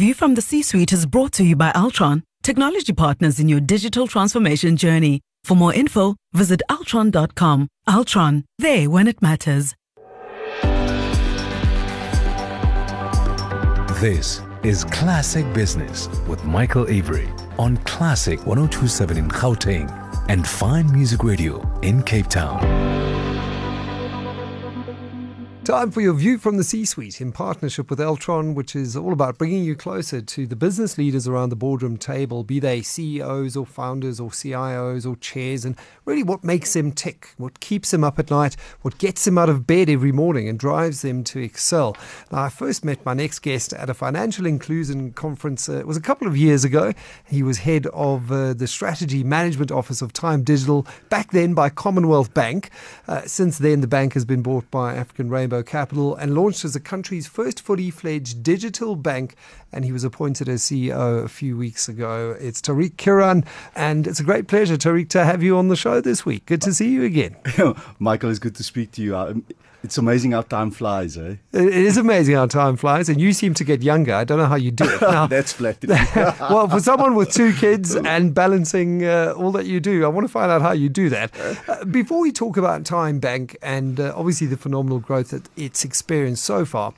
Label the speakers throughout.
Speaker 1: View from the C Suite is brought to you by Altron, technology partners in your digital transformation journey. For more info, visit altron.com. Altron, there when it matters.
Speaker 2: This is Classic Business with Michael Avery on Classic 1027 in Gauteng and Fine Music Radio in Cape Town.
Speaker 3: Time for your view from the C suite in partnership with Altron, which is all about bringing you closer to the business leaders around the boardroom table, be they CEOs or founders or CIOs or chairs, and really what makes them tick, what keeps them up at night, what gets them out of bed every morning and drives them to excel. Now, I first met my next guest at a financial inclusion conference. Uh, it was a couple of years ago. He was head of uh, the strategy management office of Tyme Digital, back then by Commonwealth Bank. Uh, since then, the bank has been bought by African Rainbow. Capital and launched as the country's first fully fledged digital bank. And he was appointed as CEO a few weeks ago. It's Tauriq Keraan, and it's a great pleasure, Tariq, to have you on the show this week. Good to see you again.
Speaker 4: Michael, it's good to speak to you. It's amazing how time flies, eh?
Speaker 3: It is amazing how time flies, and you seem to get younger. I don't know how you do it.
Speaker 4: Now, That's flattering.
Speaker 3: well, for someone with two kids and balancing uh, all that you do, I want to find out how you do that. Uh, before we talk about TymeBank and uh, obviously the phenomenal growth that it's experienced so far,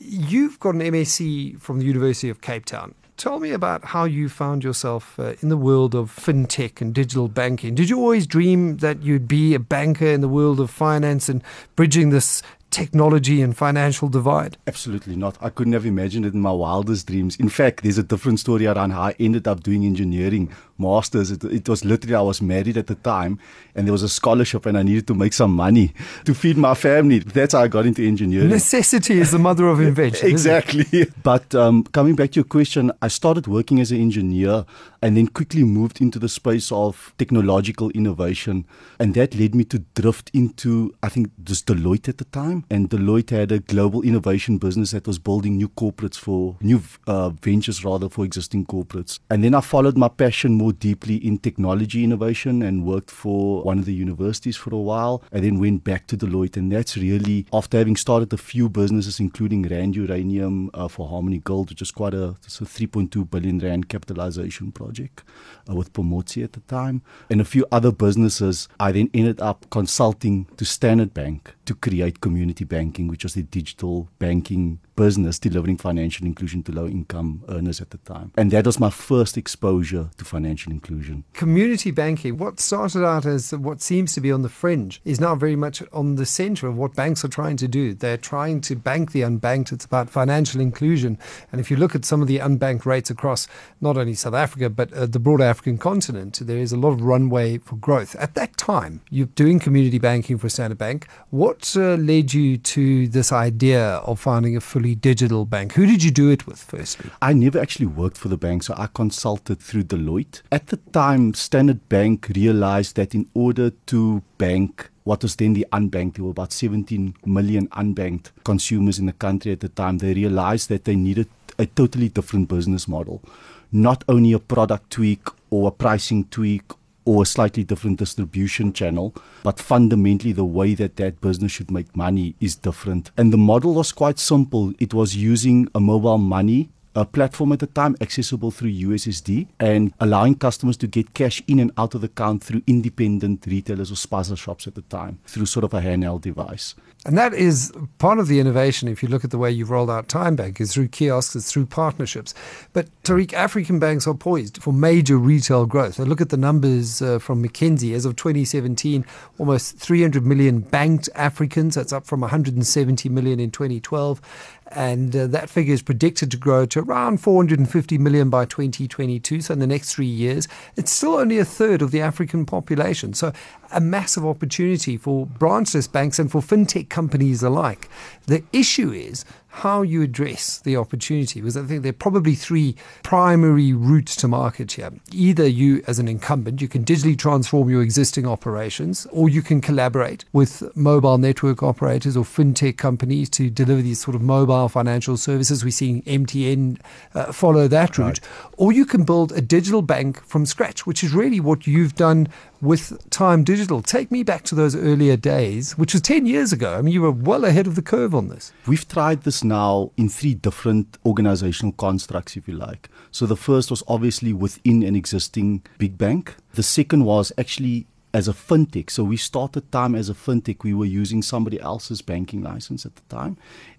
Speaker 3: you've got an MSc from the University of Cape Town. Tell me about how you found yourself uh, in the world of fintech and digital banking. Did you always dream that you'd be a banker in the world of finance and bridging this technology and financial divide?
Speaker 4: Absolutely not. I couldn't have imagined it in my wildest dreams. In fact, there's a different story around how I ended up doing engineering masters. It, it, was literally, I was married at the time and there was a scholarship and I needed to make some money to feed my family. That's how I got into engineering.
Speaker 3: Necessity is the mother of invention.
Speaker 4: exactly. But um, coming back to your question, I started working as an engineer and then quickly moved into the space of technological innovation. And that led me to drift into, I think, just Deloitte at the time. And Deloitte had a global innovation business that was building new corporates for new uh, ventures, rather, for existing corporates. And then I followed my passion more deeply in technology innovation and worked for one of the universities for a while. And then went back to Deloitte. And that's really, after having started a few businesses, including Rand Uranium uh, for Harmony Gold, which is quite a, a 3.2 billion Rand capitalization project uh, with Pamodzi at the time and a few other businesses. I then ended up consulting to Standard Bank to create community banking, which was the digital banking business delivering financial inclusion to low income earners at the time. And that was my first exposure to financial inclusion.
Speaker 3: Community banking, what started out as what seems to be on the fringe, is now very much on the center of what banks are trying to do. They're trying to bank the unbanked. It's about financial inclusion. And if you look at some of the unbanked rates across not only South Africa, but uh, the broader African continent, there is a lot of runway for growth. At that time, you're doing community banking for Standard Bank. What uh, led you to this idea of founding a fully digital bank. Who did you do it with firstly?
Speaker 4: I never actually worked for the bank, so I consulted through Deloitte. At the time, Standard Bank realized that in order to bank what was then the unbanked. There were about 17 million unbanked consumers in the country at the time. They realized that they needed a totally different business model, not only a product tweak or a pricing tweak or a slightly different distribution channel, but fundamentally the way that that business should make money is different. And the model was quite simple. It was using a mobile money a platform at the time accessible through USSD and allowing customers to get cash in and out of the account through independent retailers or spaza shops at the time through sort of a handheld device.
Speaker 3: And that is part of the innovation, if you look at the way you've rolled out TymeBank, is through kiosks, it's through partnerships. But Tauriq, African banks are poised for major retail growth. Look at the numbers uh, from McKinsey. As of 2017, almost 300 million banked Africans. That's up from 170 million in 2012 and uh, that figure is predicted to grow to around 450 million by 2022. So, in the next three years, it's still only a third of the African population. So, a massive opportunity for branchless banks and for fintech companies alike. The issue is how you address the opportunity because I think there are probably three primary routes to market here. Either you, as an incumbent, you can digitally transform your existing operations, or you can collaborate with mobile network operators or fintech companies to deliver these sort of mobile financial services. We're seeing MTN uh, follow that route. Right. Or you can build a digital bank from scratch, which is really what you've done with Tyme Digital. Take me back to those earlier days, which was 10 years ago. I mean, you were well ahead of the curve on this.
Speaker 4: We've tried this now in three different organizational constructs, if you like. So the first was obviously within an existing big bank. The second was actually as a fintech. So we started Tyme as a fintech. We were using somebody else's banking license at the time.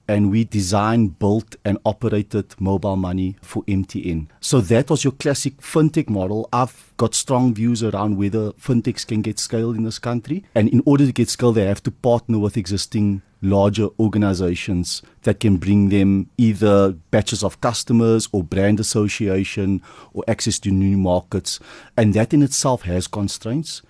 Speaker 4: And we designed, built, and operated mobile money for MTN. So that was your classic fintech model. I've got strong views around whether fintechs can get scaled in this country. And in order to get scaled, they have to partner with existing larger organizations that can bring them either batches of customers or brand association or access to new markets. And that in itself has constraints.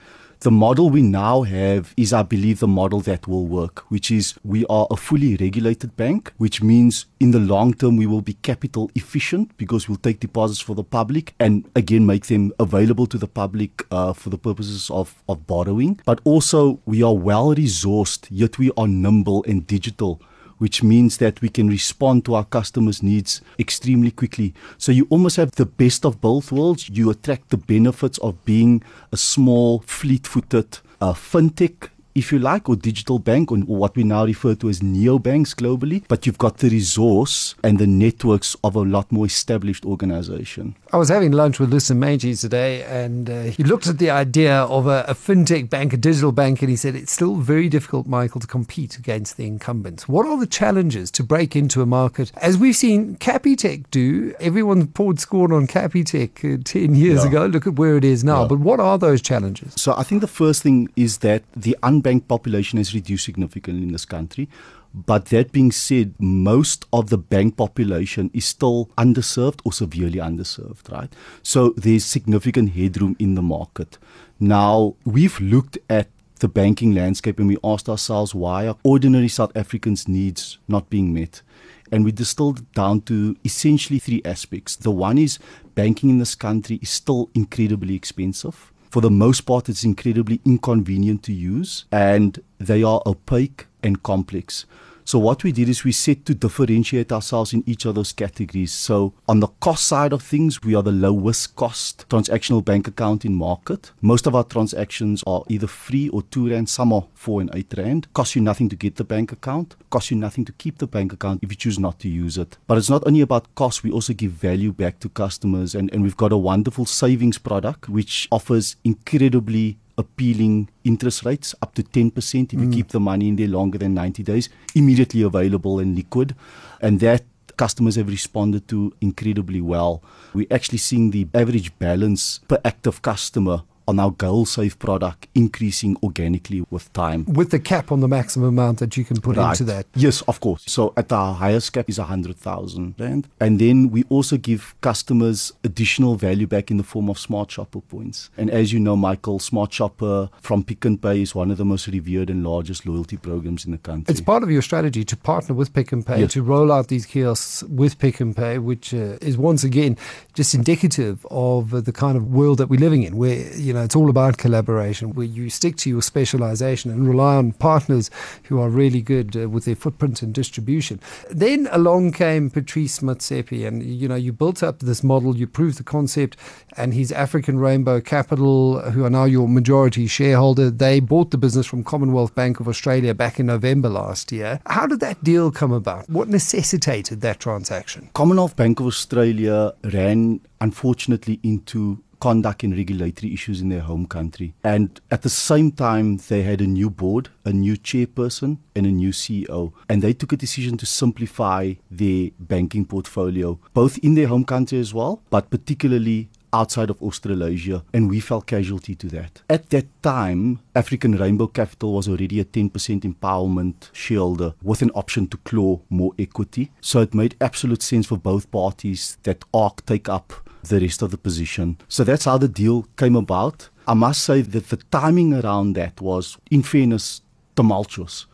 Speaker 4: The model we now have is, I believe, the model that will work, which is we are a fully regulated bank, which means in the long term we will be capital efficient because we'll take deposits for the public and again make them available to the public uh, for the purposes of, of borrowing. But also we are well resourced, yet we are nimble and digital which means that we can respond to our customers' needs extremely quickly. So you almost have the best of both worlds. You attract the benefits of being a small, fleet footed uh, fintech if you like, or digital bank, or what we now refer to as neobanks globally. But you've got the resource and the networks of a lot more established organization.
Speaker 3: I was having lunch with Listen Manges today, and uh, he looked at the idea of a, a, fintech bank, a digital bank, and he said it's still very difficult, Michael, to compete against the incumbents. What are the challenges to break into a market? As we've seen Capitec do, everyone poured scorn on Capitec uh, 10 years yeah. ago. Look at where it is now. Yeah. But what are those challenges?
Speaker 4: So I think the first thing is that the unbanked unbanked population has reduced significantly in this country. But that being said, most of the bank population is still underserved or severely underserved, right? So there's significant headroom in the market. Now, we've looked at the banking landscape and we asked ourselves why are ordinary South Africans' needs not being met? And we distilled it down to essentially three aspects. The one is banking in this country is still incredibly expensive for the most part, it's incredibly inconvenient to use and they are opaque and complex. So what we did is we set to differentiate ourselves in each of those categories. So on the cost side of things, we are the lowest cost transactional bank account in market. Most of our transactions are either free or two rand, some are four and eight rand. Cost you nothing to get the bank account, cost you nothing to keep the bank account if you choose not to use it. But it's not only about cost, we also give value back to customers and, and we've got a wonderful savings product which offers incredibly appealing interest rates up to 10% if you mm. keep the money in there longer than 90 days, immediately available and liquid. And that customers have responded to incredibly well. We're actually seeing the average balance per active customer on our GoalSave product increasing organically with time.
Speaker 3: With the cap on the maximum amount that you can put right. into that?
Speaker 4: Yes, of course. So at our highest cap is 100,000 Rand. And then we also give customers additional value back in the form of Smart Shopper points. And as you know, Michael, Smart Shopper from Pick n Pay is one of the most revered and largest loyalty programs in the country.
Speaker 3: It's part of your strategy to partner with Pick n Pay, yes. to roll out these kiosks with Pick n Pay, which uh, is once again just indicative of uh, the kind of world that we're living in, where, you know, know, it's all about collaboration where you stick to your specialization and rely on partners who are really good uh, with their footprint and distribution. Then along came Patrice Motsepe, and you know, you built up this model, you proved the concept, and his African Rainbow Capital, who are now your majority shareholder, they bought the business from Commonwealth Bank of Australia back in November last year. How did that deal come about? What necessitated that transaction?
Speaker 4: Commonwealth Bank of Australia ran unfortunately into conduct and regulatory issues in their home country. And at the same time, they had a new board, a new chairperson, and a new CEO. And they took a decision to simplify their banking portfolio, both in their home country as well, but particularly outside of Australasia, and we fell casualty to that. At that time, African Rainbow Capital was already a 10% empowerment shareholder with an option to claw more equity. So it made absolute sense for both parties that ARC take up the rest of the position. So that's how the deal came about. I must say that the timing around that was, in fairness, tumultuous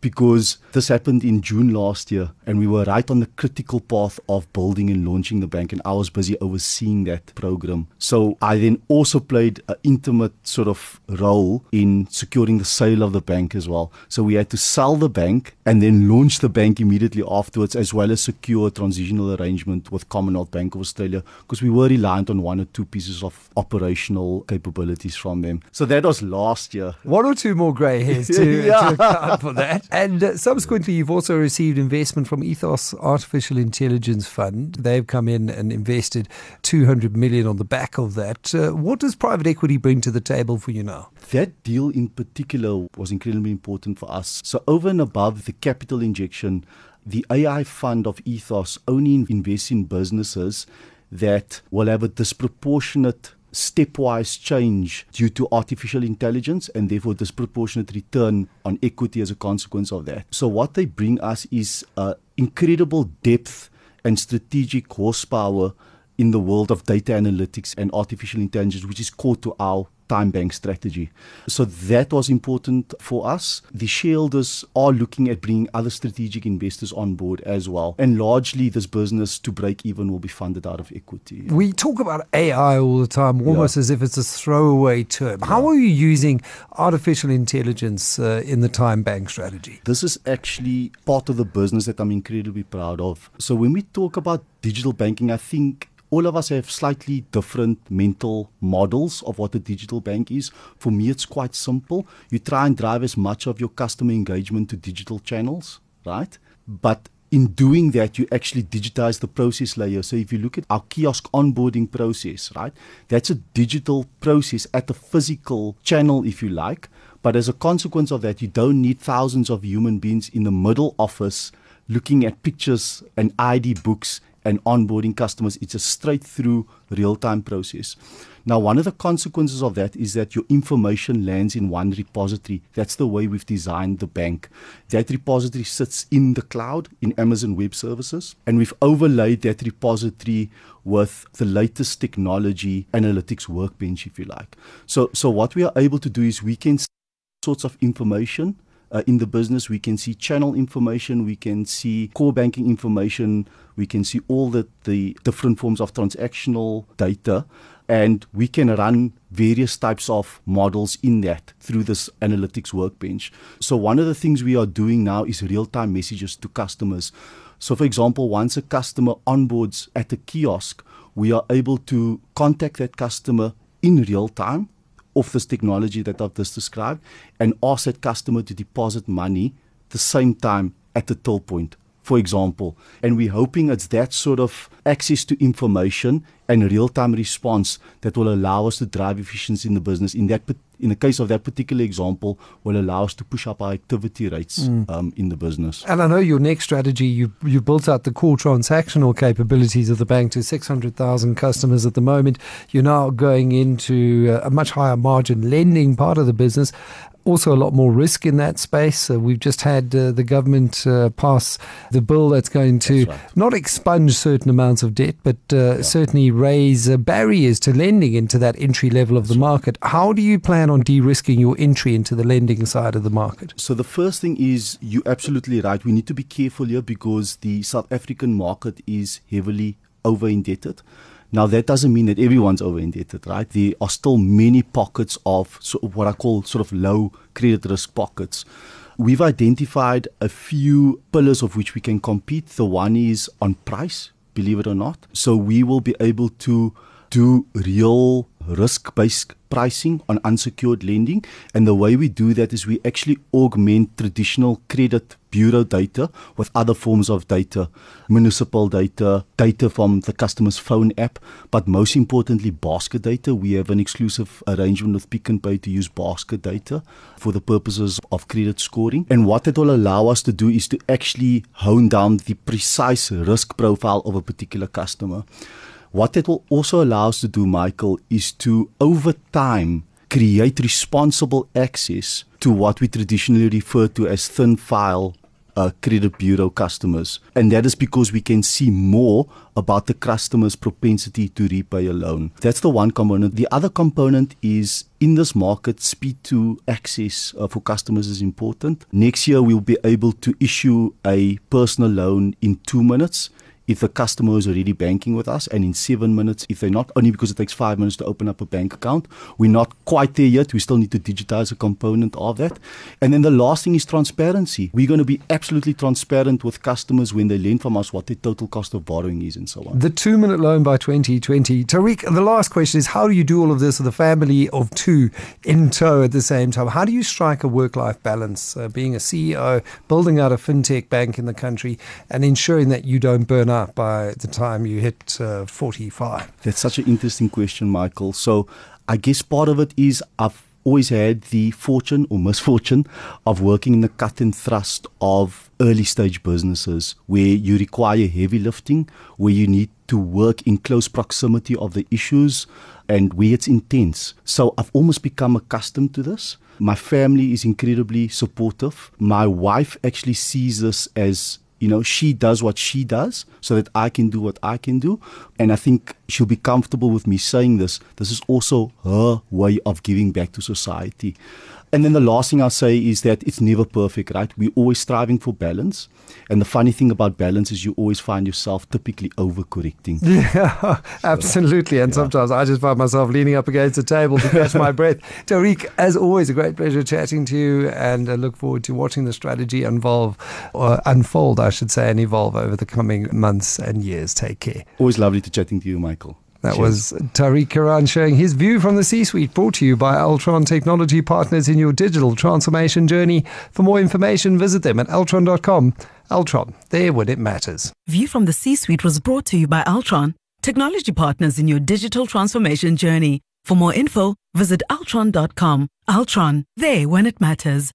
Speaker 4: because this happened in June last year and we were right on the critical path of building and launching the bank and I was busy overseeing that program. So I then also played an intimate sort of role in securing the sale of the bank as well. So we had to sell the bank and then launch the bank immediately afterwards as well as secure a transitional arrangement with Commonwealth Bank of Australia because we were reliant on one or two pieces of operational capabilities from them. So that was last year.
Speaker 3: One or two more grey hairs to,
Speaker 4: Yeah.
Speaker 3: to account for that. And uh, subsequently, you've also received investment from Ethos Artificial Intelligence Fund. They've come in and invested 200 million on the back of that. Uh, what does private equity bring to the table for you now?
Speaker 4: That deal in particular was incredibly important for us. So, over and above the capital injection, the AI fund of Ethos only invests in businesses that will have a disproportionate stepwise change due to artificial intelligence and therefore disproportionate return on equity as a consequence of that. So, what they bring us is uh, incredible depth and strategic horsepower in the world of data analytics and artificial intelligence, which is core to our TymeBank strategy. So that was important for us. The shareholders are looking at bringing other strategic investors on board as well. And largely, this business to break even will be funded out of equity.
Speaker 3: We talk about AI all the time, almost as if it's a throwaway term. How are you using artificial intelligence uh, in the TymeBank strategy?
Speaker 4: This is actually part of the business that I'm incredibly proud of. So when we talk about digital banking, I think all of us have slightly different mental models of what a digital bank is. For me, it's quite simple. You try and drive as much of your customer engagement to digital channels, right? But in doing that, you actually digitize the process layer. So if you look at our kiosk onboarding process, right, that's a digital process at the physical channel, if you like. But as a consequence of that, you don't need thousands of human beings in the middle office looking at pictures and ID books and onboarding customers. It's a straight through real time process. Now, one of the consequences of that is that your information lands in one repository. That's the way we've designed the bank. That repository sits in the cloud in Amazon Web Services, and we've overlaid that repository with the latest technology analytics workbench, if you like. So, so what we are able to do is we can sorts of information uh, in the business. We can see channel information, we can see core banking information, we can see all the, the different forms of transactional data, and we can run various types of models in that through this analytics workbench. So, one of the things we are doing now is real time messages to customers. So, for example, once a customer onboards at a kiosk, we are able to contact that customer in real time of this technology that I've just described and ask that customer to deposit money the same time at the till point, for example. And we're hoping it's that sort of access to information and real time response that will allow us to drive efficiency in the business. In that, in the case of that particular example, will allow us to push up our activity rates um, in the business.
Speaker 3: And I know your next strategy, you you built out the core transactional capabilities of the bank to 600,000 customers at the moment. You're now going into a much higher margin lending part of the business. Also, a lot more risk in that space. We've just had uh, the government uh, pass the bill that's going to
Speaker 4: That's right.
Speaker 3: not expunge certain amounts of debt, but uh, certainly raise uh, barriers to lending into that entry level of the market. How do you plan on de risking your entry into the lending side of the market?
Speaker 4: So the first thing is you're absolutely right. We need to be careful here because the South African market is heavily over indebted. Now that doesn't mean that everyone's over indebted, right? There are still many pockets of what I call sort of low credit risk pockets. We've identified a few pillars of which we can compete. The one is on price, believe it or not. So we will be able to do real risk based pricing on unsecured lending. And the way we do that is we actually augment traditional credit bureau data with other forms of data, municipal data, data from the customer's phone app, but most importantly, basket data. We have an exclusive arrangement with Pick and Pay to use basket data for the purposes of credit scoring. And what it will allow us to do is to actually hone down the precise risk profile of a particular customer. What it will also allow us to do, Michael, is to over time create responsible access to what we traditionally refer to as thin file uh, credit bureau customers. And that is because we can see more about the customer's propensity to repay a loan. That's the one component. The other component is in this market, speed to access uh, for customers is important. Next year, we'll be able to issue a personal loan in two minutes if the customer is already banking with us and in seven minutes if they're not only because it takes five minutes to open up a bank account we're not quite there yet. We still need to digitize a component of that. And then the last thing is transparency. We're going to be absolutely transparent with customers when they lend from us what their total cost of borrowing is and so on.
Speaker 3: The two minute loan by 2020 tauriq the last question is how do you do all of this with a family of two in tow at the same time? How do you strike a work-life balance uh, being a ceo building out a fintech bank in the country and ensuring that you don't burn out out by the time you hit uh, 45?
Speaker 4: That's such an interesting question, Michael. So I guess part of it is I've always had the fortune or misfortune of working in the cut and thrust of early stage businesses where you require heavy lifting, where you need to work in close proximity of the issues and where it's intense. So I've almost become accustomed to this. My family is incredibly supportive. My wife actually sees this as you know she does what she does so that i can do what i can do. And i think she'll be comfortable with me saying this. This is also her way of giving back to society and then the last thing I'll say is that it's never perfect, right? We're always striving for balance. And the funny thing about balance is you always find yourself typically overcorrecting.
Speaker 3: Yeah, absolutely. And yeah. sometimes I just find myself leaning up against the table to catch my breath. Tauriq, as always, a great pleasure chatting to you and I look forward to watching the strategy unvolve, or unfold, I should say, and evolve over the coming months and years. Take care.
Speaker 4: Always lovely to chatting to you, Michael.
Speaker 3: That Cheers. was Tauriq Keraan sharing his view from the C suite, brought to you by Altron Technology Partners in your digital transformation journey. For more information, visit them at altron.com. Altron, there when it matters.
Speaker 1: View from the C suite was brought to you by Altron Technology Partners in your digital transformation journey. For more info, visit altron.com. Altron, there when it matters.